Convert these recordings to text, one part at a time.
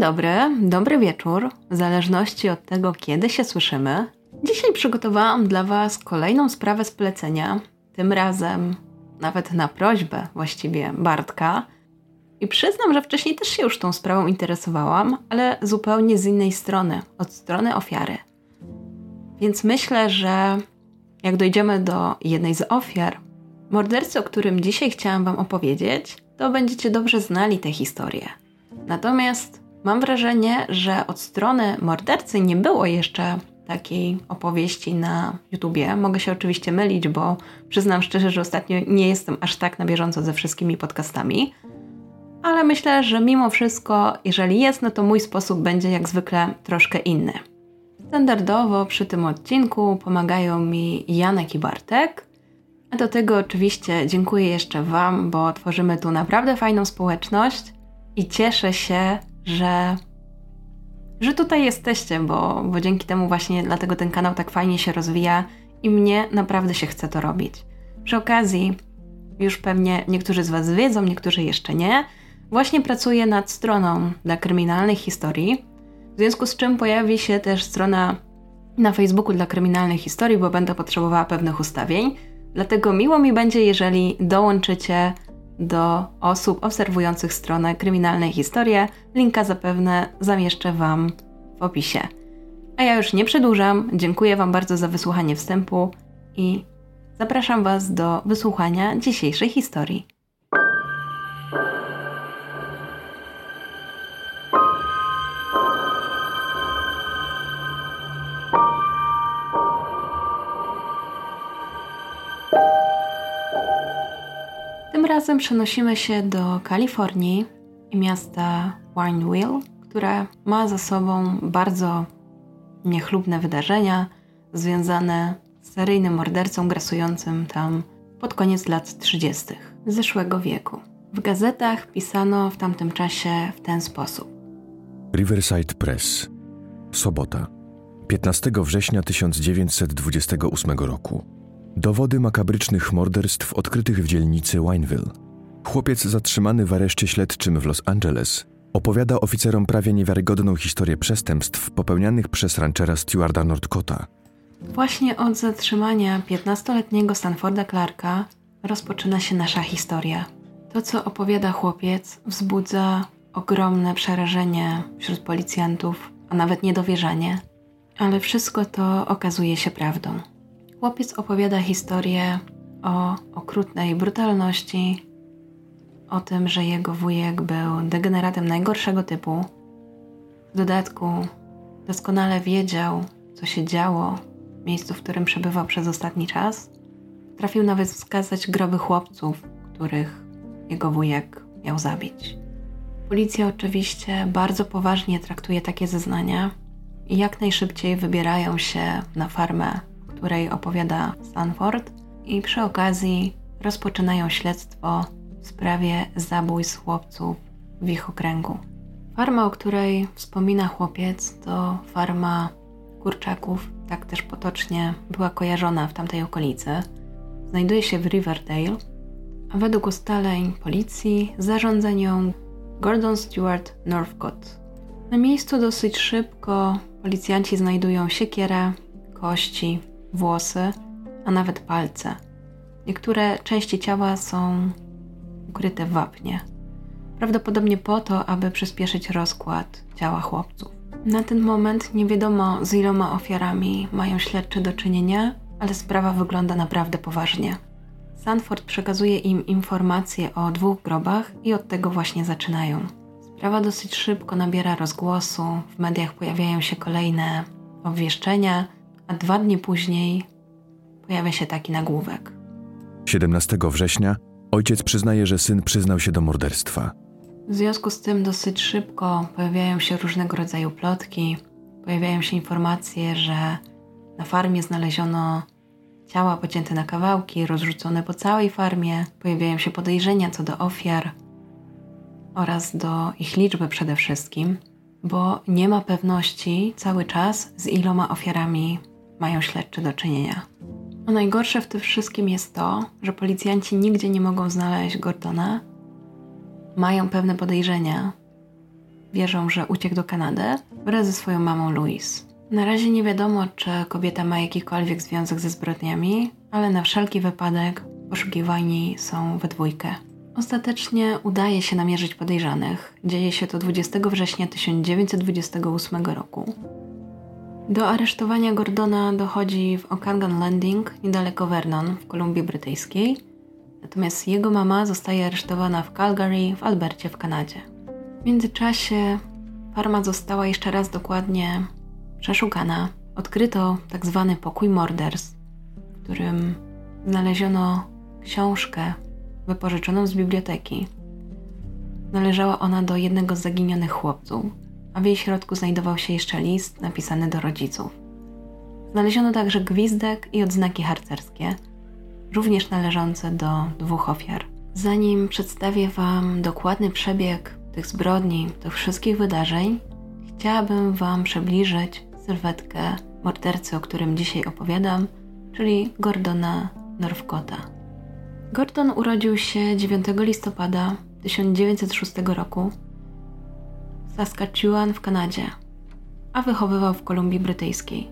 dobry, dobry wieczór, w zależności od tego, kiedy się słyszymy. Dzisiaj przygotowałam dla Was kolejną sprawę z polecenia, tym razem nawet na prośbę właściwie Bartka. I przyznam, że wcześniej też się już tą sprawą interesowałam, ale zupełnie z innej strony, od strony ofiary. Więc myślę, że jak dojdziemy do jednej z ofiar, mordercy, o którym dzisiaj chciałam Wam opowiedzieć, to będziecie dobrze znali tę historię. Natomiast mam wrażenie, że od strony mordercy nie było jeszcze takiej opowieści na YouTubie. Mogę się oczywiście mylić, bo przyznam szczerze, że ostatnio nie jestem aż tak na bieżąco ze wszystkimi podcastami. Ale myślę, że mimo wszystko, jeżeli jest, no to mój sposób będzie jak zwykle troszkę inny. Standardowo przy tym odcinku pomagają mi Janek i Bartek. A do tego oczywiście dziękuję jeszcze Wam, bo tworzymy tu naprawdę fajną społeczność i cieszę się, że, że tutaj jesteście, bo, bo dzięki temu właśnie dlatego ten kanał tak fajnie się rozwija i mnie naprawdę się chce to robić. Przy okazji, już pewnie niektórzy z Was wiedzą, niektórzy jeszcze nie, właśnie pracuję nad stroną dla kryminalnych historii, w związku z czym pojawi się też strona na Facebooku dla kryminalnych historii, bo będę potrzebowała pewnych ustawień. Dlatego miło mi będzie, jeżeli dołączycie do osób obserwujących stronę Kryminalne Historie. Linka zapewne zamieszczę Wam w opisie. A ja już nie przedłużam. Dziękuję Wam bardzo za wysłuchanie wstępu i zapraszam Was do wysłuchania dzisiejszej historii. Razem przenosimy się do Kalifornii i miasta Wineville, które ma za sobą bardzo niechlubne wydarzenia związane z seryjnym mordercą grasującym tam pod koniec lat 30. zeszłego wieku. W gazetach pisano w tamtym czasie w ten sposób. Riverside Press. Sobota. 15 września 1928 roku. Dowody makabrycznych morderstw odkrytych w dzielnicy Wineville. Chłopiec zatrzymany w areszcie śledczym w Los Angeles opowiada oficerom prawie niewiarygodną historię przestępstw popełnianych przez ranchera Stewarda Northcota. Właśnie od zatrzymania 15-letniego Stanforda Clarka rozpoczyna się nasza historia. To, co opowiada chłopiec, wzbudza ogromne przerażenie wśród policjantów, a nawet niedowierzanie, ale wszystko to okazuje się prawdą. Chłopiec opowiada historię o okrutnej brutalności, o tym, że jego wujek był degeneratem najgorszego typu. W dodatku doskonale wiedział, co się działo w miejscu, w którym przebywał przez ostatni czas. Trafił nawet wskazać groby chłopców, których jego wujek miał zabić. Policja oczywiście bardzo poważnie traktuje takie zeznania i jak najszybciej wybierają się na farmę której opowiada Stanford, i przy okazji rozpoczynają śledztwo w sprawie zabójstw chłopców w ich okręgu. Farma, o której wspomina chłopiec, to farma kurczaków, tak też potocznie była kojarzona w tamtej okolicy. Znajduje się w Riverdale, a według ustaleń policji zarządza nią Gordon Stewart Northcott. Na miejscu dosyć szybko policjanci znajdują siekierę, kości, włosy, a nawet palce. Niektóre części ciała są ukryte w wapnie. Prawdopodobnie po to, aby przyspieszyć rozkład ciała chłopców. Na ten moment nie wiadomo, z iloma ofiarami mają śledczy do czynienia, ale sprawa wygląda naprawdę poważnie. Sanford przekazuje im informacje o dwóch grobach i od tego właśnie zaczynają. Sprawa dosyć szybko nabiera rozgłosu, w mediach pojawiają się kolejne obwieszczenia, a dwa dni później pojawia się taki nagłówek. 17 września ojciec przyznaje, że syn przyznał się do morderstwa. W związku z tym dosyć szybko pojawiają się różnego rodzaju plotki, pojawiają się informacje, że na farmie znaleziono ciała pocięte na kawałki, rozrzucone po całej farmie, pojawiają się podejrzenia co do ofiar oraz do ich liczby przede wszystkim, bo nie ma pewności cały czas z iloma ofiarami mają śledczy do czynienia. A najgorsze w tym wszystkim jest to, że policjanci nigdzie nie mogą znaleźć Gordona. Mają pewne podejrzenia, wierzą, że uciekł do Kanady wraz ze swoją mamą Louise. Na razie nie wiadomo, czy kobieta ma jakikolwiek związek ze zbrodniami, ale na wszelki wypadek poszukiwani są we dwójkę. Ostatecznie udaje się namierzyć podejrzanych. Dzieje się to 20 września 1928 roku. Do aresztowania Gordona dochodzi w Okangan Landing, niedaleko Vernon, w Kolumbii Brytyjskiej. Natomiast jego mama zostaje aresztowana w Calgary, w Albercie, w Kanadzie. W międzyczasie farma została jeszcze raz dokładnie przeszukana. Odkryto tak zwany pokój Morders, w którym znaleziono książkę wypożyczoną z biblioteki. Należała ona do jednego z zaginionych chłopców, a w jej środku znajdował się jeszcze list napisany do rodziców. Znaleziono także gwizdek i odznaki harcerskie, również należące do dwóch ofiar. Zanim przedstawię Wam dokładny przebieg tych zbrodni, tych wszystkich wydarzeń, chciałabym Wam przybliżyć sylwetkę mordercy, o którym dzisiaj opowiadam, czyli Gordona Northcota. Gordon urodził się 9 listopada 1906 roku Saskatchewan w Kanadzie, a wychowywał w Kolumbii Brytyjskiej.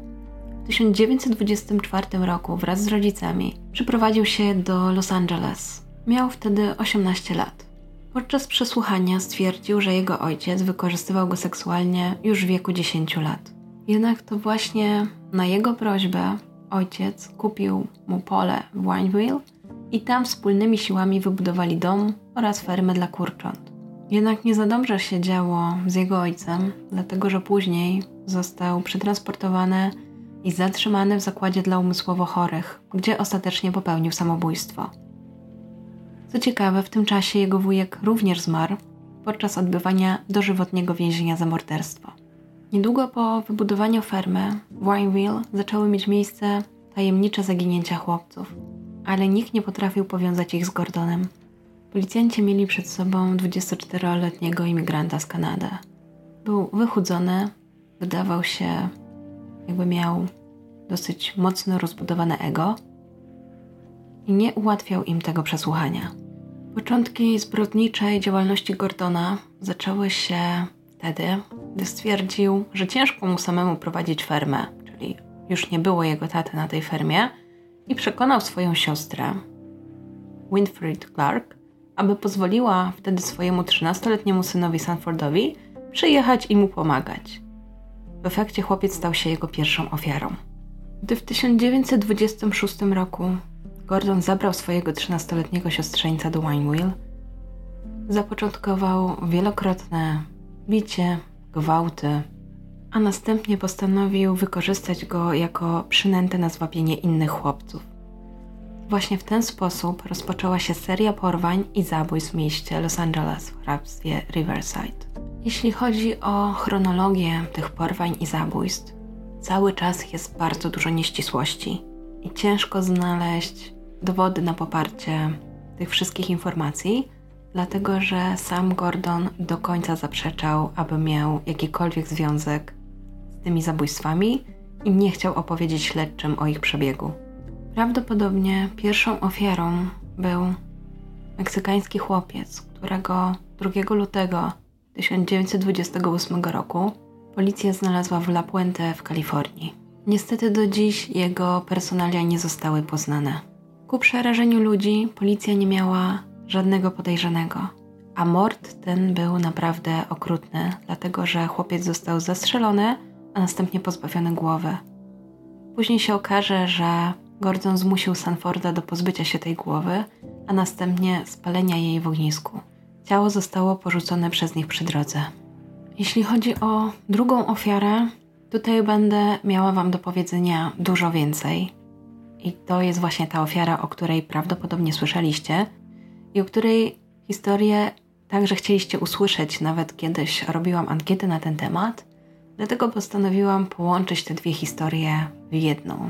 W 1924 roku wraz z rodzicami przyprowadził się do Los Angeles. Miał wtedy 18 lat. Podczas przesłuchania stwierdził, że jego ojciec wykorzystywał go seksualnie już w wieku 10 lat. Jednak to właśnie na jego prośbę ojciec kupił mu pole w Wineville i tam wspólnymi siłami wybudowali dom oraz fermę dla kurcząt. Jednak nie za dobrze się działo z jego ojcem, dlatego że później został przetransportowany i zatrzymany w zakładzie dla umysłowo chorych, gdzie ostatecznie popełnił samobójstwo. Co ciekawe, w tym czasie jego wujek również zmarł podczas odbywania dożywotniego więzienia za morderstwo. Niedługo po wybudowaniu fermy w Wineville zaczęły mieć miejsce tajemnicze zaginięcia chłopców, ale nikt nie potrafił powiązać ich z Gordonem. Policjanci mieli przed sobą 24-letniego imigranta z Kanady. Był wychudzony, wydawał się, jakby miał dosyć mocno rozbudowane ego i nie ułatwiał im tego przesłuchania. Początki zbrodniczej działalności Gordona zaczęły się wtedy, gdy stwierdził, że ciężko mu samemu prowadzić fermę, czyli już nie było jego taty na tej fermie, i przekonał swoją siostrę, Winfried Clark, aby pozwoliła wtedy swojemu 13-letniemu synowi Sanfordowi przyjechać i mu pomagać. W efekcie chłopiec stał się jego pierwszą ofiarą. Gdy w 1926 roku Gordon zabrał swojego 13-letniego siostrzeńca do Wineville, zapoczątkował wielokrotne bicie, gwałty, a następnie postanowił wykorzystać go jako przynętę na zwabienie innych chłopców. Właśnie w ten sposób rozpoczęła się seria porwań i zabójstw w mieście Los Angeles w hrabstwie Riverside. Jeśli chodzi o chronologię tych porwań i zabójstw, cały czas jest bardzo dużo nieścisłości i ciężko znaleźć dowody na poparcie tych wszystkich informacji, dlatego że sam Gordon do końca zaprzeczał, aby miał jakikolwiek związek z tymi zabójstwami i nie chciał opowiedzieć śledczym o ich przebiegu. Prawdopodobnie pierwszą ofiarą był meksykański chłopiec, którego 2 lutego 1928 roku policja znalazła w La Puente w Kalifornii. Niestety do dziś jego personalia nie zostały poznane. Ku przerażeniu ludzi policja nie miała żadnego podejrzanego, a mord ten był naprawdę okrutny, dlatego że chłopiec został zastrzelony, a następnie pozbawiony głowy. Później się okaże, że Gordon zmusił Sanforda do pozbycia się tej głowy, a następnie spalenia jej w ognisku. Ciało zostało porzucone przez nich przy drodze. Jeśli chodzi o drugą ofiarę, tutaj będę miała Wam do powiedzenia dużo więcej. I to jest właśnie ta ofiara, o której prawdopodobnie słyszeliście i o której historię także chcieliście usłyszeć, nawet kiedyś robiłam ankietę na ten temat. Dlatego postanowiłam połączyć te dwie historie w jedną.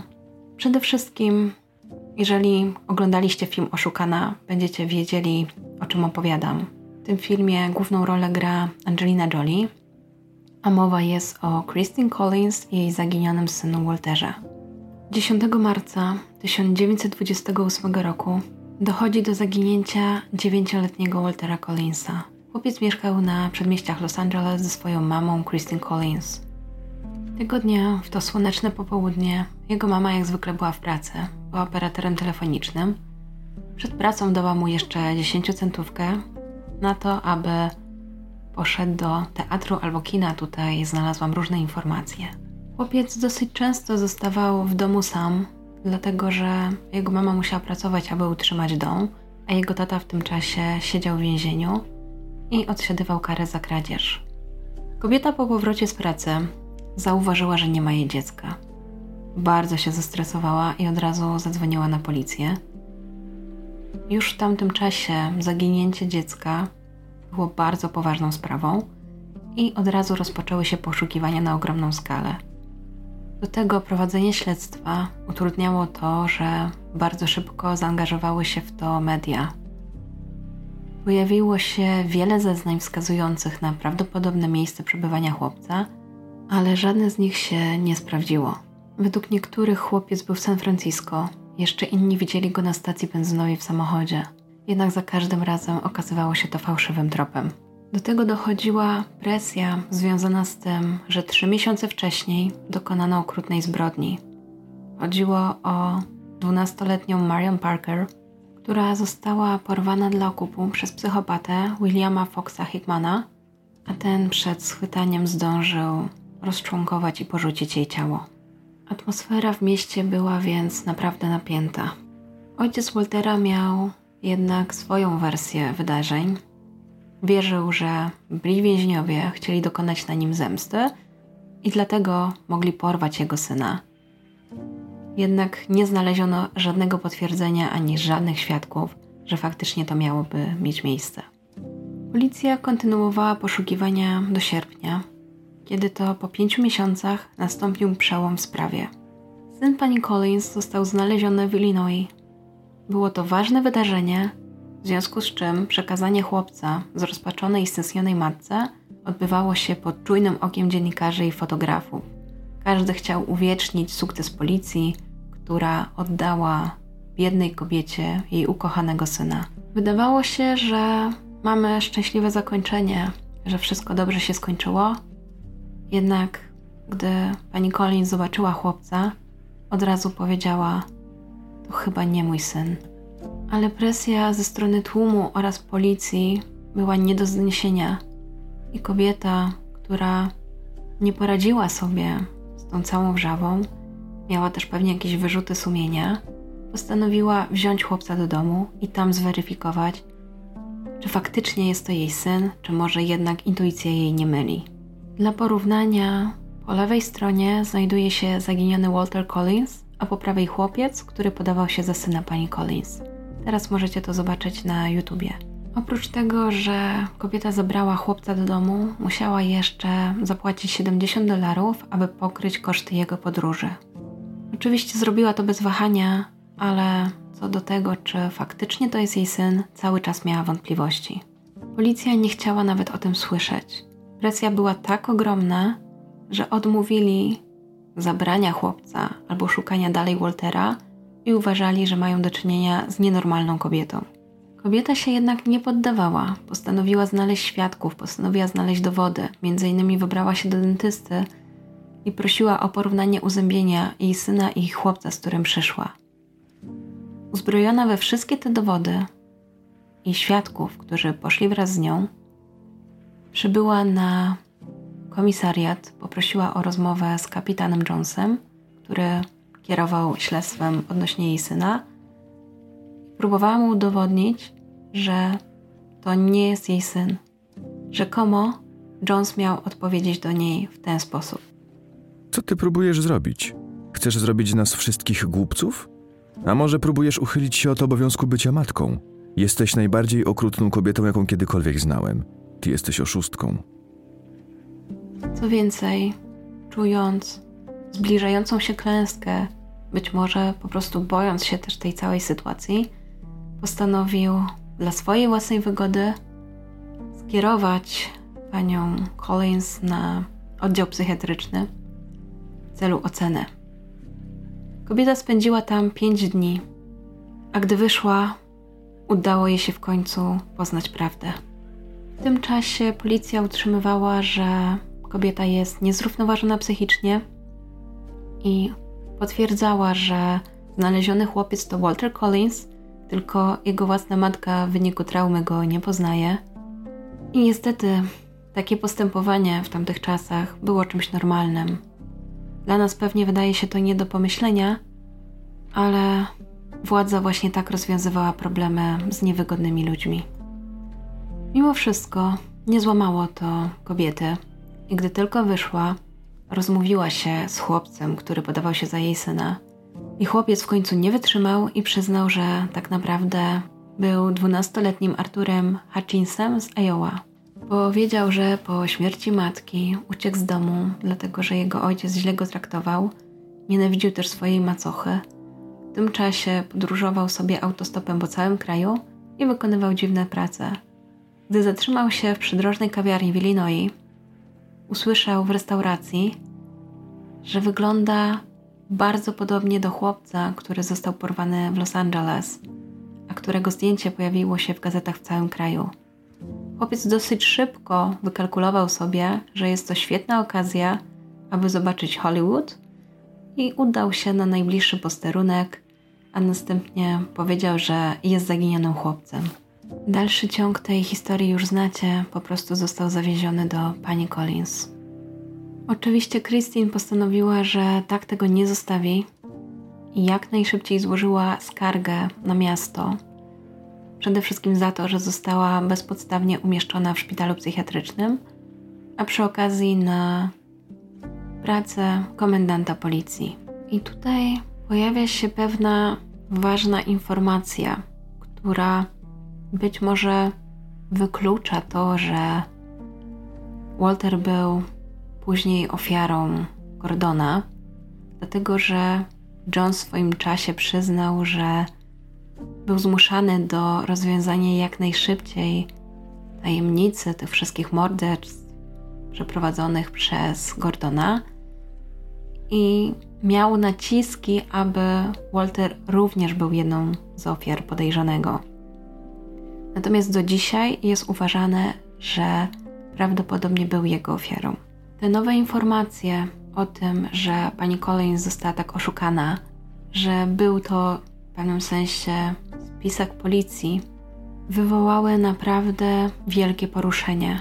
Przede wszystkim, jeżeli oglądaliście film Oszukana, będziecie wiedzieli, o czym opowiadam. W tym filmie główną rolę gra Angelina Jolie, a mowa jest o Christine Collins i jej zaginionym synu Walterze. 10 marca 1928 roku dochodzi do zaginięcia dziewięcioletniego Waltera Collinsa. Chłopiec mieszkał na przedmieściach Los Angeles ze swoją mamą Christine Collins. Tego dnia, w to słoneczne popołudnie, jego mama jak zwykle była w pracy, była operatorem telefonicznym. Przed pracą dała mu jeszcze 10 centówkę na to, aby poszedł do teatru albo kina. Tutaj znalazłam różne informacje. Chłopiec dosyć często zostawał w domu sam, dlatego że jego mama musiała pracować, aby utrzymać dom, a jego tata w tym czasie siedział w więzieniu i odsiadywał karę za kradzież. Kobieta po powrocie z pracy zauważyła, że nie ma jej dziecka. Bardzo się zestresowała i od razu zadzwoniła na policję. Już w tamtym czasie zaginięcie dziecka było bardzo poważną sprawą i od razu rozpoczęły się poszukiwania na ogromną skalę. Do tego prowadzenie śledztwa utrudniało to, że bardzo szybko zaangażowały się w to media. Pojawiło się wiele zeznań wskazujących na prawdopodobne miejsce przebywania chłopca, ale żadne z nich się nie sprawdziło. Według niektórych chłopiec był w San Francisco, jeszcze inni widzieli go na stacji benzynowej w samochodzie. Jednak za każdym razem okazywało się to fałszywym tropem. Do tego dochodziła presja związana z tym, że trzy miesiące wcześniej dokonano okrutnej zbrodni. Chodziło o 12-letnią Marion Parker, która została porwana dla okupu przez psychopatę Williama Foxa Hickmana, a ten przed schwytaniem zdążył rozczłonkować i porzucić jej ciało. Atmosfera w mieście była więc naprawdę napięta. Ojciec Waltera miał jednak swoją wersję wydarzeń. Wierzył, że byli więźniowie chcieli dokonać na nim zemsty i dlatego mogli porwać jego syna. Jednak nie znaleziono żadnego potwierdzenia ani żadnych świadków, że faktycznie to miałoby mieć miejsce. Policja kontynuowała poszukiwania do sierpnia, kiedy to po pięciu miesiącach nastąpił przełom w sprawie. Syn pani Collins został znaleziony w Illinois. Było to ważne wydarzenie, w związku z czym przekazanie chłopca zrozpaczonej i stęsknionej matce odbywało się pod czujnym okiem dziennikarzy i fotografów. Każdy chciał uwiecznić sukces policji, która oddała biednej kobiecie jej ukochanego syna. Wydawało się, że mamy szczęśliwe zakończenie, że wszystko dobrze się skończyło, jednak gdy pani Collins zobaczyła chłopca, od razu powiedziała: To chyba nie mój syn. Ale presja ze strony tłumu oraz policji była nie do zniesienia, i kobieta, która nie poradziła sobie z tą całą wrzawą, miała też pewnie jakieś wyrzuty sumienia, postanowiła wziąć chłopca do domu i tam zweryfikować, czy faktycznie jest to jej syn, czy może jednak intuicja jej nie myli. Dla porównania, po lewej stronie znajduje się zaginiony Walter Collins, a po prawej chłopiec, który podawał się za syna pani Collins. Teraz możecie to zobaczyć na YouTubie. Oprócz tego, że kobieta zabrała chłopca do domu, musiała jeszcze zapłacić 70 dolarów, aby pokryć koszty jego podróży. Oczywiście zrobiła to bez wahania, ale co do tego, czy faktycznie to jest jej syn, cały czas miała wątpliwości. Policja nie chciała nawet o tym słyszeć. Presja była tak ogromna, że odmówili zabrania chłopca albo szukania dalej Waltera i uważali, że mają do czynienia z nienormalną kobietą. Kobieta się jednak nie poddawała, postanowiła znaleźć świadków, postanowiła znaleźć dowody. Między innymi wybrała się do dentysty i prosiła o porównanie uzębienia jej syna i chłopca, z którym przyszła. Uzbrojona we wszystkie te dowody i świadków, którzy poszli wraz z nią, przybyła na komisariat, poprosiła o rozmowę z kapitanem Jonesem, który kierował śledztwem odnośnie jej syna. Próbowała mu udowodnić, że to nie jest jej syn. Rzekomo Jones miał odpowiedzieć do niej w ten sposób. Co ty próbujesz zrobić? Chcesz zrobić z nas wszystkich głupców? A może próbujesz uchylić się od obowiązku bycia matką? Jesteś najbardziej okrutną kobietą, jaką kiedykolwiek znałem. Ty jesteś oszustką. Co więcej, czując zbliżającą się klęskę, być może po prostu bojąc się też tej całej sytuacji, postanowił dla swojej własnej wygody skierować panią Collins na oddział psychiatryczny w celu oceny. Kobieta spędziła tam pięć dni, a gdy wyszła, udało jej się w końcu poznać prawdę. W tym czasie policja utrzymywała, że kobieta jest niezrównoważona psychicznie i potwierdzała, że znaleziony chłopiec to Walter Collins, tylko jego własna matka w wyniku traumy go nie poznaje. I niestety takie postępowanie w tamtych czasach było czymś normalnym. Dla nas pewnie wydaje się to nie do pomyślenia, ale władza właśnie tak rozwiązywała problemy z niewygodnymi ludźmi. Mimo wszystko nie złamało to kobiety i gdy tylko wyszła, rozmówiła się z chłopcem, który podawał się za jej syna. I chłopiec w końcu nie wytrzymał i przyznał, że tak naprawdę był dwunastoletnim Arturem Hutchinsem z Iowa. Powiedział, że po śmierci matki uciekł z domu, dlatego że jego ojciec źle go traktował, nienawidził też swojej macochy. W tym czasie podróżował sobie autostopem po całym kraju i wykonywał dziwne prace. Gdy zatrzymał się w przydrożnej kawiarni w Illinois, usłyszał w restauracji, że wygląda bardzo podobnie do chłopca, który został porwany w Los Angeles, a którego zdjęcie pojawiło się w gazetach w całym kraju. Chłopiec dosyć szybko wykalkulował sobie, że jest to świetna okazja, aby zobaczyć Hollywood i udał się na najbliższy posterunek, a następnie powiedział, że jest zaginionym chłopcem. Dalszy ciąg tej historii już znacie, po prostu został zawieziony do pani Collins. Oczywiście Christine postanowiła, że tak tego nie zostawi i jak najszybciej złożyła skargę na miasto. Przede wszystkim za to, że została bezpodstawnie umieszczona w szpitalu psychiatrycznym, a przy okazji na pracę komendanta policji. I tutaj pojawia się pewna ważna informacja, która być może wyklucza to, że Walter był później ofiarą Gordona, dlatego że John w swoim czasie przyznał, że był zmuszany do rozwiązania jak najszybciej tajemnicy tych wszystkich morderstw przeprowadzonych przez Gordona i miał naciski, aby Walter również był jedną z ofiar podejrzanego. Natomiast do dzisiaj jest uważane, że prawdopodobnie był jego ofiarą. Te nowe informacje o tym, że pani Collins została tak oszukana, że był to w pewnym sensie spisak policji, wywołały naprawdę wielkie poruszenie.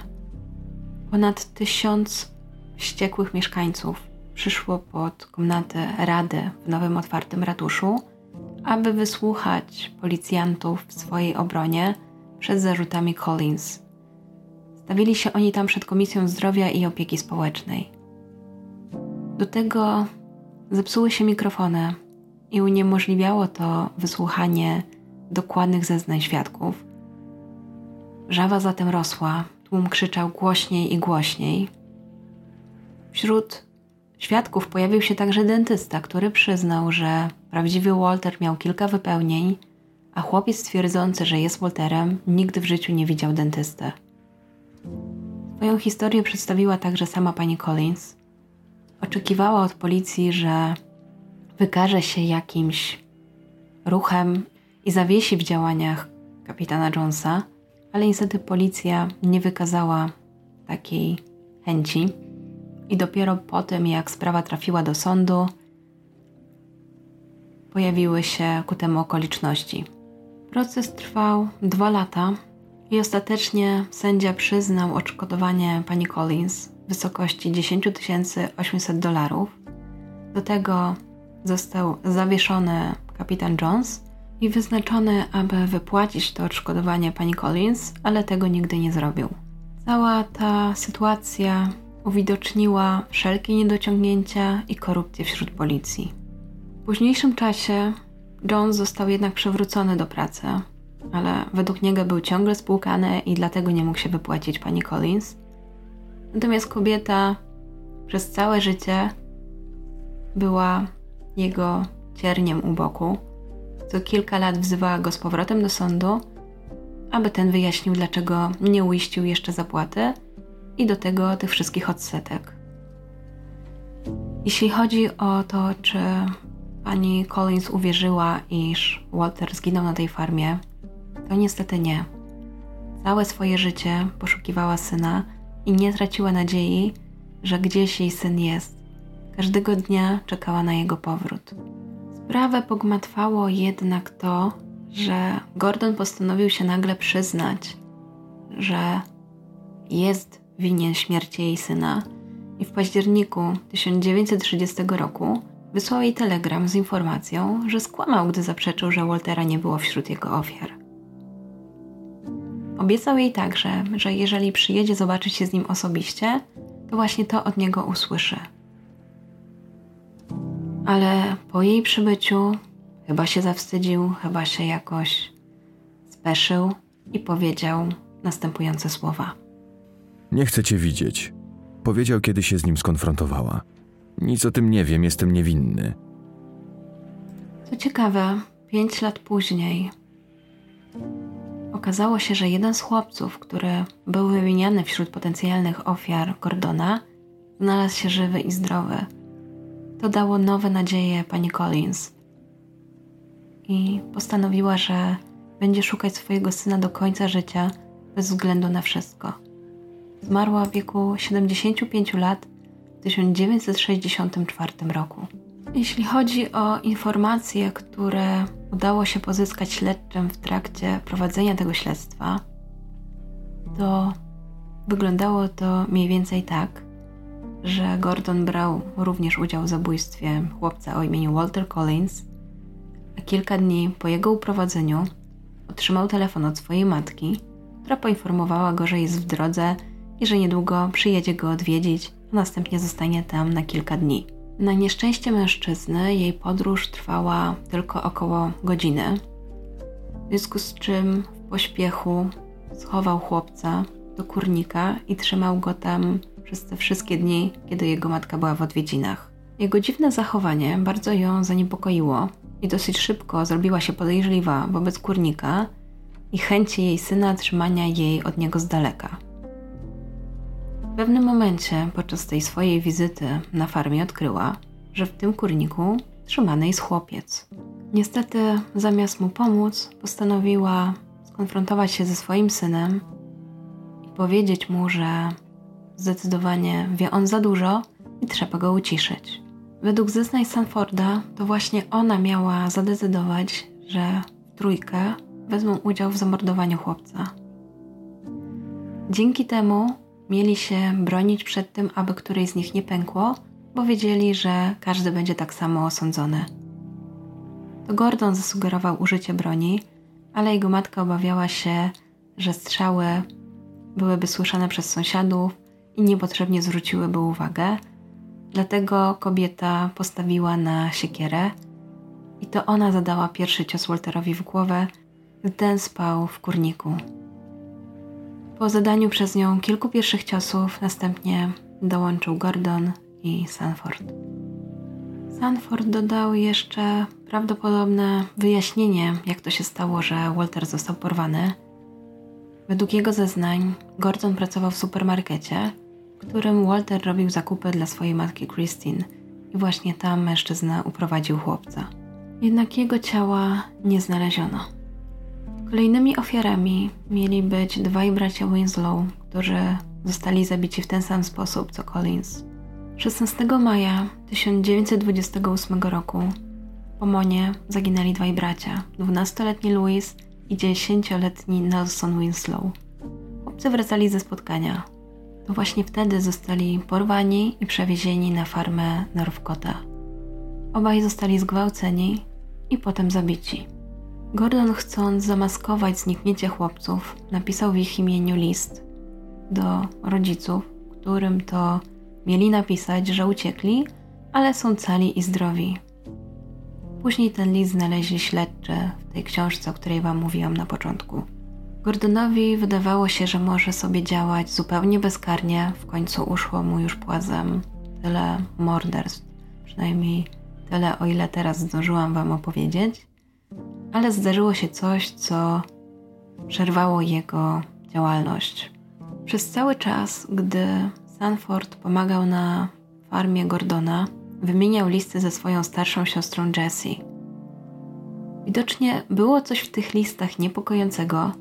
Ponad tysiąc wściekłych mieszkańców przyszło pod komnatę Rady w nowym otwartym ratuszu, aby wysłuchać policjantów w swojej obronie przed zarzutami Collins. Stawili się oni tam przed Komisją Zdrowia i Opieki Społecznej. Do tego zepsuły się mikrofony i uniemożliwiało to wysłuchanie dokładnych zeznań świadków. Żawa zatem rosła, tłum krzyczał głośniej i głośniej. Wśród świadków pojawił się także dentysta, który przyznał, że prawdziwy Walter miał kilka wypełnień, a chłopiec twierdzący, że jest Walterem, nigdy w życiu nie widział dentysty. Swoją historię przedstawiła także sama pani Collins. Oczekiwała od policji, że wykaże się jakimś ruchem i zawiesi w działaniach kapitana Jonesa, ale niestety policja nie wykazała takiej chęci. I dopiero po tym, jak sprawa trafiła do sądu, pojawiły się ku temu okoliczności. Proces trwał dwa lata i ostatecznie sędzia przyznał odszkodowanie pani Collins w wysokości 10 800 dolarów. Do tego został zawieszony kapitan Jones i wyznaczony, aby wypłacić to odszkodowanie pani Collins, ale tego nigdy nie zrobił. Cała ta sytuacja uwidoczniła wszelkie niedociągnięcia i korupcję wśród policji. W późniejszym czasie Jones został jednak przywrócony do pracy, ale według niego był ciągle spłukany i dlatego nie mógł się wypłacić pani Collins. Natomiast kobieta przez całe życie była jego cierniem u boku. Co kilka lat wzywała go z powrotem do sądu, aby ten wyjaśnił, dlaczego nie uiścił jeszcze zapłaty i do tego tych wszystkich odsetek. Jeśli chodzi o to, czy pani Collins uwierzyła, iż Walter zginął na tej farmie, to niestety nie. całe swoje życie poszukiwała syna i nie traciła nadziei, że gdzieś jej syn jest. Każdego dnia czekała na jego powrót. Sprawę pogmatwało jednak to, że Gordon postanowił się nagle przyznać, że jest winien śmierci jej syna i w październiku 1930 roku wysłał jej telegram z informacją, że skłamał, gdy zaprzeczył, że Waltera nie było wśród jego ofiar. Obiecał jej także, że jeżeli przyjedzie zobaczyć się z nim osobiście, to właśnie to od niego usłyszy. Ale po jej przybyciu chyba się zawstydził, chyba się jakoś speszył i powiedział następujące słowa. Nie chcę cię widzieć. Powiedział, kiedy się z nim skonfrontowała. Nic o tym nie wiem, jestem niewinny. Co ciekawe, pięć lat później okazało się, że jeden z chłopców, który był wymieniany wśród potencjalnych ofiar Gordona, znalazł się żywy i zdrowy. To dało nowe nadzieje pani Collins i postanowiła, że będzie szukać swojego syna do końca życia, bez względu na wszystko. Zmarła w wieku 75 lat 1964 roku. Jeśli chodzi o informacje, które udało się pozyskać śledczym w trakcie prowadzenia tego śledztwa, to wyglądało to mniej więcej tak, że Gordon brał również udział w zabójstwie chłopca o imieniu Walter Collins, a kilka dni po jego uprowadzeniu otrzymał telefon od swojej matki, która poinformowała go, że jest w drodze i że niedługo przyjedzie go odwiedzić, a następnie zostanie tam na kilka dni. Na nieszczęście mężczyzny jej podróż trwała tylko około godziny, w związku z czym w pośpiechu schował chłopca do kurnika i trzymał go tam przez te wszystkie dni, kiedy jego matka była w odwiedzinach. Jego dziwne zachowanie bardzo ją zaniepokoiło i dosyć szybko zrobiła się podejrzliwa wobec kurnika i chęci jej syna trzymania jej od niego z daleka. W pewnym momencie podczas tej swojej wizyty na farmie odkryła, że w tym kurniku trzymany jest chłopiec. Niestety, zamiast mu pomóc, postanowiła skonfrontować się ze swoim synem i powiedzieć mu, że zdecydowanie wie on za dużo i trzeba go uciszyć. Według zeznań Sanforda to właśnie ona miała zadecydować, że trójkę wezmą udział w zamordowaniu chłopca. Dzięki temu mieli się bronić przed tym, aby któryś z nich nie pękło, bo wiedzieli, że każdy będzie tak samo osądzony. To Gordon zasugerował użycie broni, ale jego matka obawiała się, że strzały byłyby słyszane przez sąsiadów i niepotrzebnie zwróciłyby uwagę, dlatego kobieta postawiła na siekierę i to ona zadała pierwszy cios Walterowi w głowę, gdy ten spał w kurniku. Po zadaniu przez nią kilku pierwszych ciosów następnie dołączył Gordon i Sanford. Sanford dodał jeszcze prawdopodobne wyjaśnienie, jak to się stało, że Walter został porwany. Według jego zeznań, Gordon pracował w supermarkecie, w którym Walter robił zakupy dla swojej matki Christine i właśnie tam mężczyzna uprowadził chłopca. Jednak jego ciała nie znaleziono. Kolejnymi ofiarami mieli być dwaj bracia Winslow, którzy zostali zabici w ten sam sposób co Collins. 16 maja 1928 roku w Pomonie zaginęli dwaj bracia, 12-letni Louis i 10-letni Nelson Winslow. Chłopcy wracali ze spotkania. To właśnie wtedy zostali porwani i przewiezieni na farmę Norwkota. Obaj zostali zgwałceni i potem zabici. Gordon, chcąc zamaskować zniknięcie chłopców, napisał w ich imieniu list do rodziców, którym to mieli napisać, że uciekli, ale są cali i zdrowi. Później ten list znaleźli śledczy w tej książce, o której Wam mówiłam na początku. Gordonowi wydawało się, że może sobie działać zupełnie bezkarnie, w końcu uszło mu już płazem tyle morderstw, przynajmniej tyle, o ile teraz zdążyłam Wam opowiedzieć, ale zdarzyło się coś, co przerwało jego działalność. Przez cały czas, gdy Sanford pomagał na farmie Gordona, wymieniał listy ze swoją starszą siostrą Jessie. Widocznie było coś w tych listach niepokojącego,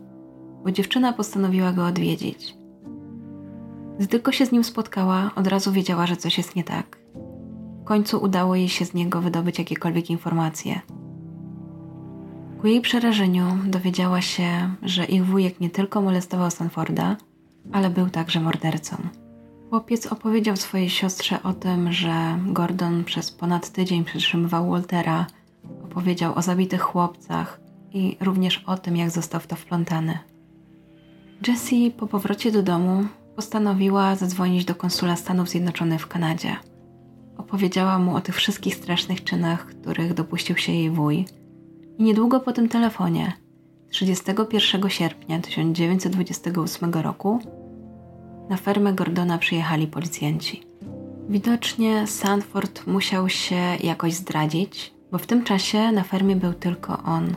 bo dziewczyna postanowiła go odwiedzić. Gdy tylko się z nim spotkała, od razu wiedziała, że coś jest nie tak. W końcu udało jej się z niego wydobyć jakiekolwiek informacje. Ku jej przerażeniu dowiedziała się, że ich wujek nie tylko molestował Stanforda, ale był także mordercą. Chłopiec opowiedział swojej siostrze o tym, że Gordon przez ponad tydzień przytrzymywał Waltera, opowiedział o zabitych chłopcach i również o tym, jak został w to wplątany. Jessie po powrocie do domu postanowiła zadzwonić do konsula Stanów Zjednoczonych w Kanadzie. Opowiedziała mu o tych wszystkich strasznych czynach, których dopuścił się jej wuj. I niedługo po tym telefonie, 31 sierpnia 1928 roku, na fermę Gordona przyjechali policjanci. Widocznie Sanford musiał się jakoś zdradzić, bo w tym czasie na fermie był tylko on,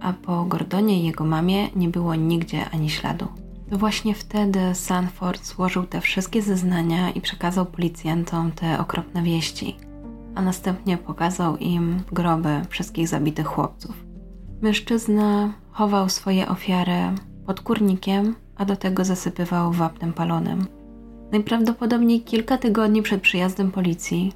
a po Gordonie i jego mamie nie było nigdzie ani śladu. To właśnie wtedy Sanford złożył te wszystkie zeznania i przekazał policjantom te okropne wieści, a następnie pokazał im groby wszystkich zabitych chłopców. Mężczyzna chował swoje ofiary pod kurnikiem, a do tego zasypywał wapnem palonym. Najprawdopodobniej kilka tygodni przed przyjazdem policji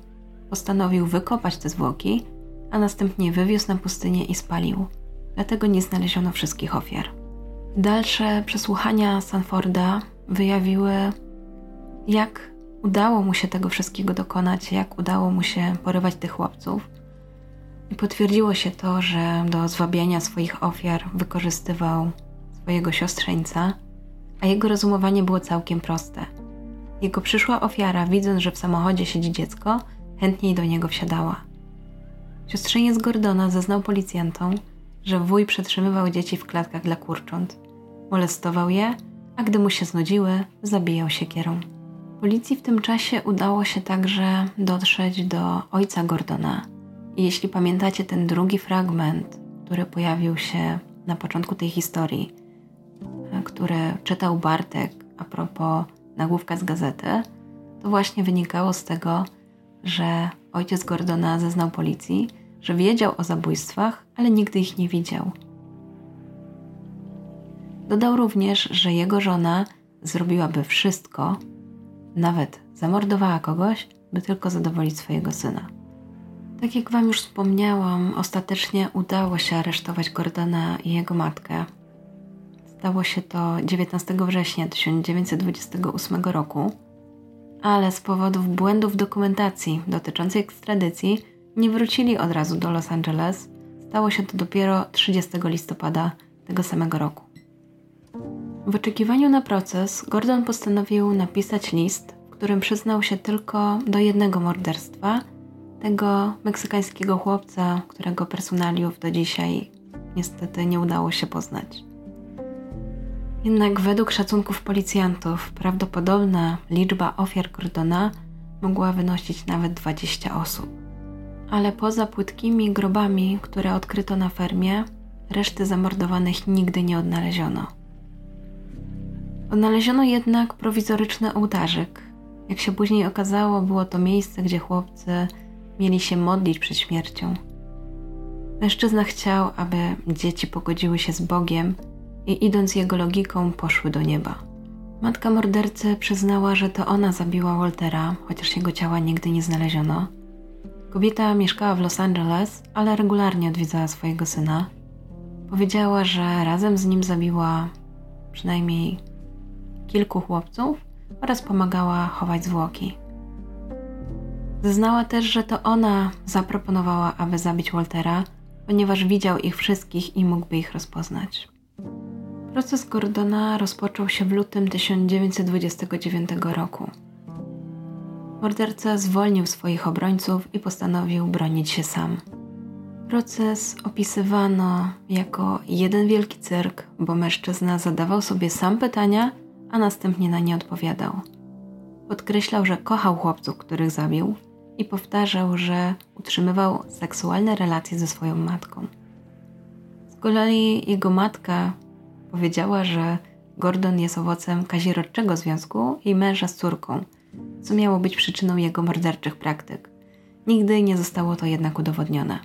postanowił wykopać te zwłoki, a następnie wywiózł na pustynię i spalił. Dlatego nie znaleziono wszystkich ofiar. Dalsze przesłuchania Sanforda wyjawiły, jak udało mu się tego wszystkiego dokonać, jak udało mu się porywać tych chłopców. I potwierdziło się to, że do zwabiania swoich ofiar wykorzystywał swojego siostrzeńca, a jego rozumowanie było całkiem proste. Jego przyszła ofiara, widząc, że w samochodzie siedzi dziecko, chętniej do niego wsiadała. Siostrzeniec Gordona zeznał policjantom, że wuj przetrzymywał dzieci w klatkach dla kurcząt. Molestował je, a gdy mu się znudziły, zabijał siekierą. Policji w tym czasie udało się także dotrzeć do ojca Gordona. I jeśli pamiętacie ten drugi fragment, który pojawił się na początku tej historii, który czytał Bartek a propos nagłówka z gazety, to właśnie wynikało z tego, że ojciec Gordona zeznał policji, że wiedział o zabójstwach, ale nigdy ich nie widział. Dodał również, że jego żona zrobiłaby wszystko, nawet zamordowała kogoś, by tylko zadowolić swojego syna. Tak jak Wam już wspomniałam, ostatecznie udało się aresztować Gordona i jego matkę. Stało się to 19 września 1928 roku, ale z powodów błędów dokumentacji dotyczącej ekstradycji nie wrócili od razu do Los Angeles. Stało się to dopiero 30 listopada tego samego roku. W oczekiwaniu na proces, Gordon postanowił napisać list, w którym przyznał się tylko do jednego morderstwa tego meksykańskiego chłopca, którego personaliów do dzisiaj niestety nie udało się poznać. Jednak według szacunków policjantów prawdopodobna liczba ofiar Gordona mogła wynosić nawet 20 osób. Ale poza płytkimi grobami, które odkryto na fermie, reszty zamordowanych nigdy nie odnaleziono. Odnaleziono jednak prowizoryczny ołtarzyk. Jak się później okazało, było to miejsce, gdzie chłopcy mieli się modlić przed śmiercią. Mężczyzna chciał, aby dzieci pogodziły się z Bogiem i idąc jego logiką poszły do nieba. Matka mordercy przyznała, że to ona zabiła Waltera, chociaż jego ciała nigdy nie znaleziono. Kobieta mieszkała w Los Angeles, ale regularnie odwiedzała swojego syna. Powiedziała, że razem z nim zabiła przynajmniej kilku chłopców oraz pomagała chować zwłoki. Zeznała też, że to ona zaproponowała, aby zabić Waltera, ponieważ widział ich wszystkich i mógłby ich rozpoznać. Proces Gordona rozpoczął się w lutym 1929 roku. Morderca zwolnił swoich obrońców i postanowił bronić się sam. Proces opisywano jako jeden wielki cyrk, bo mężczyzna zadawał sobie sam pytania, a następnie na nie odpowiadał. Podkreślał, że kochał chłopców, których zabił, i powtarzał, że utrzymywał seksualne relacje ze swoją matką. Z kolei jego matka powiedziała, że Gordon jest owocem kazirodczego związku i męża z córką, co miało być przyczyną jego morderczych praktyk. Nigdy nie zostało to jednak udowodnione.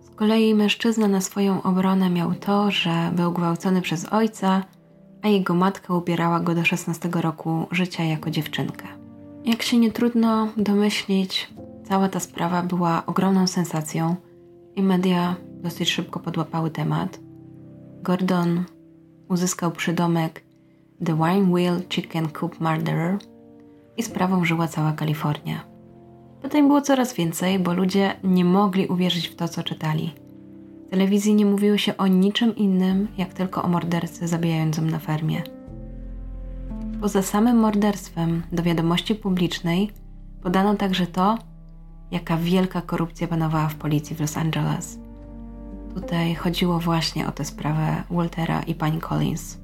Z kolei mężczyzna na swoją obronę miał to, że był gwałcony przez ojca a jego matka ubierała go do 16 roku życia jako dziewczynkę. Jak się nie trudno domyślić, cała ta sprawa była ogromną sensacją i media dosyć szybko podłapały temat. Gordon uzyskał przydomek The Wine Wheel Chicken Coop Murderer i sprawą żyła cała Kalifornia. Pytań było coraz więcej, bo ludzie nie mogli uwierzyć w to, co czytali. Telewizji nie mówiło się o niczym innym, jak tylko o mordercy zabijającym na fermie. Poza samym morderstwem do wiadomości publicznej podano także to, jaka wielka korupcja panowała w policji w Los Angeles. Tutaj chodziło właśnie o tę sprawę Waltera i pani Collins.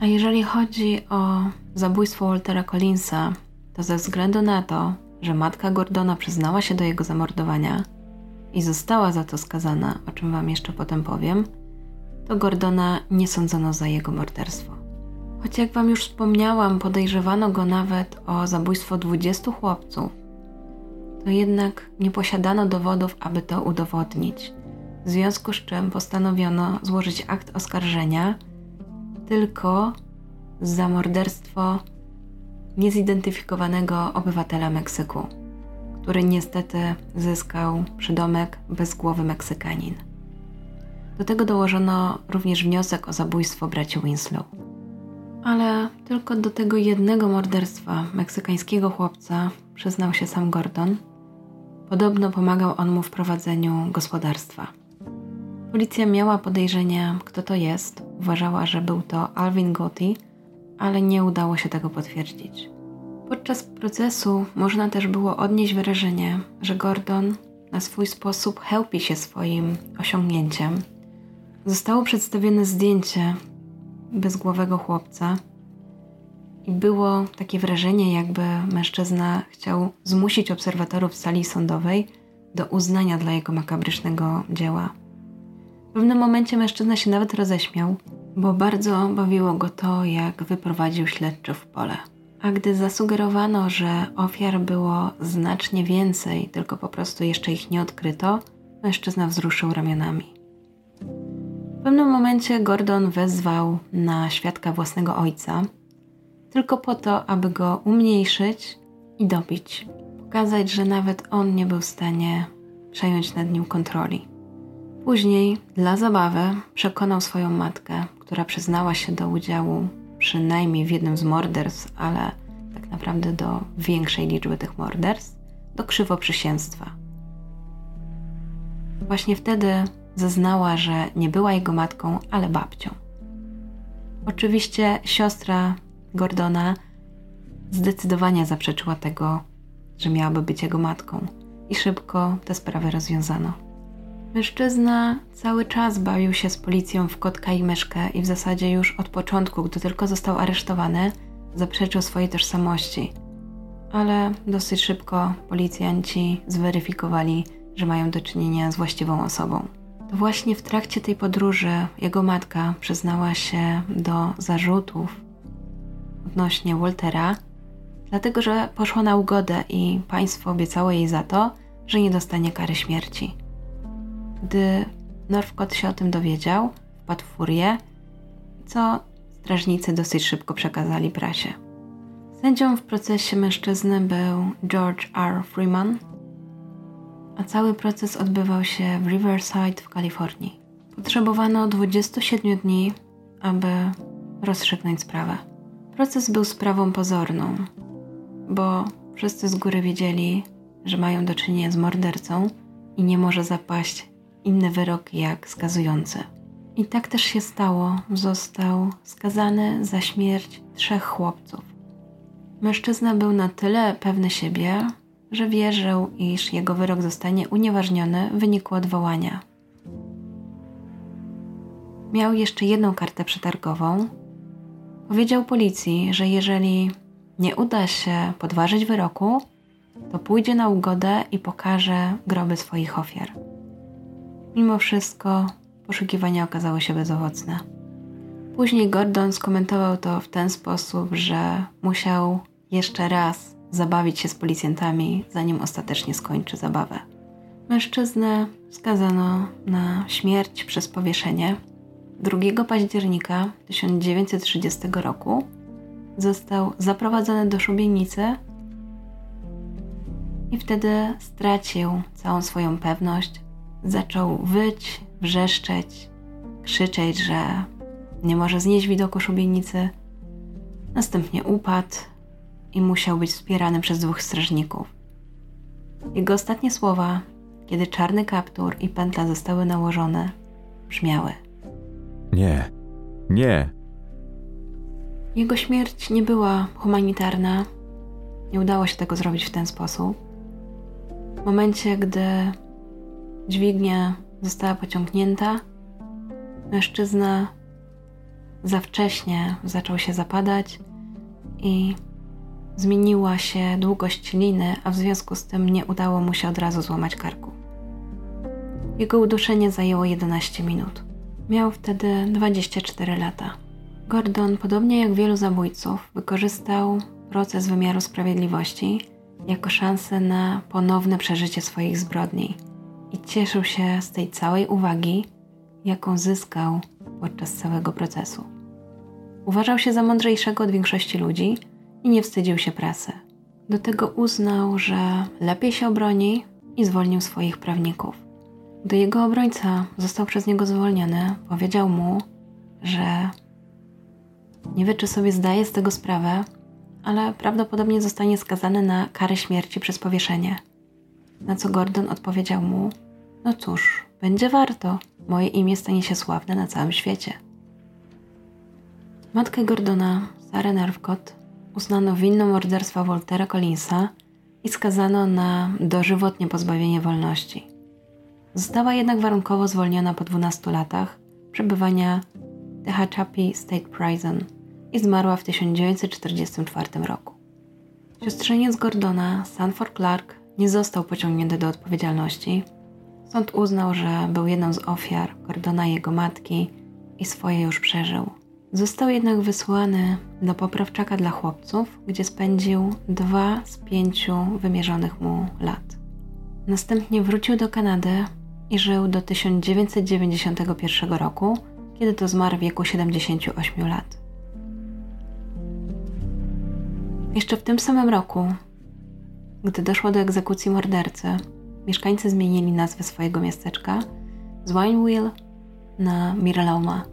A jeżeli chodzi o zabójstwo Waltera Collinsa, to ze względu na to, że matka Gordona przyznała się do jego zamordowania i została za to skazana, o czym wam jeszcze potem powiem, to Gordona nie sądzono za jego morderstwo. Choć jak wam już wspomniałam, podejrzewano go nawet o zabójstwo 20 chłopców, to jednak nie posiadano dowodów, aby to udowodnić. W związku z czym postanowiono złożyć akt oskarżenia tylko za morderstwo niezidentyfikowanego obywatela Meksyku, który niestety zyskał przydomek bezgłowy Meksykanin. Do tego dołożono również wniosek o zabójstwo braci Winslow. Ale tylko do tego jednego morderstwa meksykańskiego chłopca przyznał się sam Gordon. Podobno pomagał on mu w prowadzeniu gospodarstwa. Policja miała podejrzenia, kto to jest. Uważała, że był to Alvin Gotti, ale nie udało się tego potwierdzić. Podczas procesu można też było odnieść wrażenie, że Gordon na swój sposób chełpi się swoim osiągnięciem. Zostało przedstawione zdjęcie bezgłowego chłopca i było takie wrażenie, jakby mężczyzna chciał zmusić obserwatorów sali sądowej do uznania dla jego makabrycznego dzieła. W pewnym momencie mężczyzna się nawet roześmiał, bo bardzo bawiło go to, jak wyprowadził śledczy w pole. A gdy zasugerowano, że ofiar było znacznie więcej, tylko po prostu jeszcze ich nie odkryto, mężczyzna wzruszył ramionami. W pewnym momencie Gordon wezwał na świadka własnego ojca, tylko po to, aby go umniejszyć i dobić. Pokazać, że nawet on nie był w stanie przejąć nad nim kontroli. Później, dla zabawy, przekonał swoją matkę, która przyznała się do udziału przynajmniej w jednym z morderstw, ale tak naprawdę do większej liczby tych morderstw, do krzywoprzysięstwa. Właśnie wtedy zeznała, że nie była jego matką, ale babcią. Oczywiście siostra Gordona zdecydowanie zaprzeczyła tego, że miałaby być jego matką i szybko tę sprawę rozwiązano. Mężczyzna cały czas bawił się z policją w kotka i myszkę i w zasadzie już od początku, gdy tylko został aresztowany, zaprzeczył swojej tożsamości. Ale dosyć szybko policjanci zweryfikowali, że mają do czynienia z właściwą osobą. To właśnie w trakcie tej podróży jego matka przyznała się do zarzutów odnośnie Waltera, dlatego że poszła na ugodę i państwo obiecało jej za to, że nie dostanie kary śmierci. Gdy Northcott się o tym dowiedział, wpadł w furię, co strażnicy dosyć szybko przekazali prasie. Sędzią w procesie mężczyzny był George R. Freeman, a cały proces odbywał się w Riverside w Kalifornii. Potrzebowano 27 dni, aby rozstrzygnąć sprawę. Proces był sprawą pozorną, bo wszyscy z góry wiedzieli, że mają do czynienia z mordercą i nie może zapaść inny wyrok jak skazujący. I tak też się stało. Został skazany za śmierć trzech chłopców. Mężczyzna był na tyle pewny siebie, że wierzył, iż jego wyrok zostanie unieważniony w wyniku odwołania. Miał jeszcze jedną kartę przetargową. Powiedział policji, że jeżeli nie uda się podważyć wyroku, to pójdzie na ugodę i pokaże groby swoich ofiar. Mimo wszystko poszukiwania okazały się bezowocne. Później Gordon skomentował to w ten sposób, że musiał jeszcze raz zabawić się z policjantami, zanim ostatecznie skończy zabawę. Mężczyznę skazano na śmierć przez powieszenie, 2 października 1930 roku został zaprowadzony do szubienicy i wtedy stracił całą swoją pewność. Zaczął wyć, wrzeszczeć, krzyczeć, że nie może znieść widoku szubienicy. Następnie upadł i musiał być wspierany przez dwóch strażników. Jego ostatnie słowa, kiedy czarny kaptur i pętla zostały nałożone, brzmiały: Nie, nie. Jego śmierć nie była humanitarna. Nie udało się tego zrobić w ten sposób. W momencie, gdy dźwignia została pociągnięta, mężczyzna za wcześnie zaczął się zapadać i zmieniła się długość liny, a w związku z tym nie udało mu się od razu złamać karku. Jego uduszenie zajęło 11 minut. Miał wtedy 24 lata. Gordon, podobnie jak wielu zabójców, wykorzystał proces wymiaru sprawiedliwości jako szansę na ponowne przeżycie swoich zbrodni i cieszył się z tej całej uwagi, jaką zyskał podczas całego procesu. Uważał się za mądrzejszego od większości ludzi i nie wstydził się prasy. Do tego uznał, że lepiej się obroni i zwolnił swoich prawników. Gdy jego obrońca został przez niego zwolniony, powiedział mu, że nie wie, czy sobie zdaje z tego sprawę, ale prawdopodobnie zostanie skazany na karę śmierci przez powieszenie. Na co Gordon odpowiedział mu: No cóż, będzie warto, moje imię stanie się sławne na całym świecie. Matkę Gordona, Sarah Nervcott, uznano winną morderstwa Waltera Collinsa i skazano na dożywotnie pozbawienie wolności. Została jednak warunkowo zwolniona po 12 latach przebywania w Tehachapi State Prison i zmarła w 1944 roku. Siostrzeniec Gordona, Sanford Clark, nie został pociągnięty do odpowiedzialności. Sąd uznał, że był jedną z ofiar Gordona i jego matki i swoje już przeżył. Został jednak wysłany do poprawczaka dla chłopców, gdzie spędził dwa z pięciu wymierzonych mu lat. Następnie wrócił do Kanady i żył do 1991 roku, kiedy to zmarł w wieku 78 lat. Jeszcze w tym samym roku, gdy doszło do egzekucji mordercy, mieszkańcy zmienili nazwę swojego miasteczka z Wineville na Miraloma.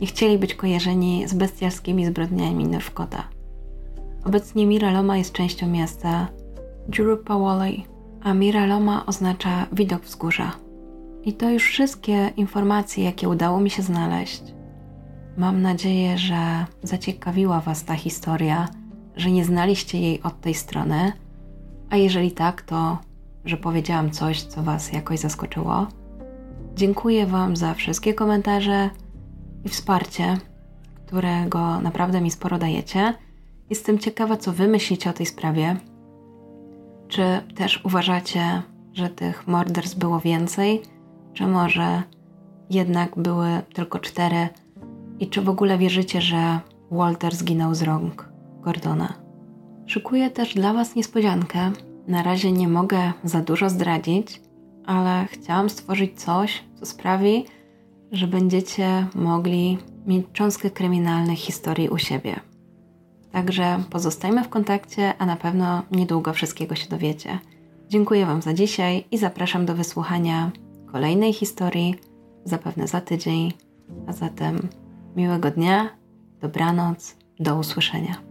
Nie chcieli być kojarzeni z bestialskimi zbrodniami Northcota. Obecnie Miraloma jest częścią miasta Jurupawali, a Miraloma oznacza widok wzgórza. I to już wszystkie informacje, jakie udało mi się znaleźć. Mam nadzieję, że zaciekawiła Was ta historia, że nie znaliście jej od tej strony, a jeżeli tak, to że powiedziałam coś, co Was jakoś zaskoczyło. Dziękuję Wam za wszystkie komentarze i wsparcie, którego naprawdę mi sporo dajecie. Jestem ciekawa, co Wy myślicie o tej sprawie. Czy też uważacie, że tych morderstw było więcej? Czy może jednak były tylko cztery? I czy w ogóle wierzycie, że Walter zginął z rąk Gordona? Szykuję też dla Was niespodziankę. Na razie nie mogę za dużo zdradzić, ale chciałam stworzyć coś, co sprawi, że będziecie mogli mieć cząstkę kryminalnych historii u siebie. Także pozostajmy w kontakcie, a na pewno niedługo wszystkiego się dowiecie. Dziękuję Wam za dzisiaj i zapraszam do wysłuchania kolejnej historii, zapewne za tydzień. A zatem miłego dnia, dobranoc, do usłyszenia.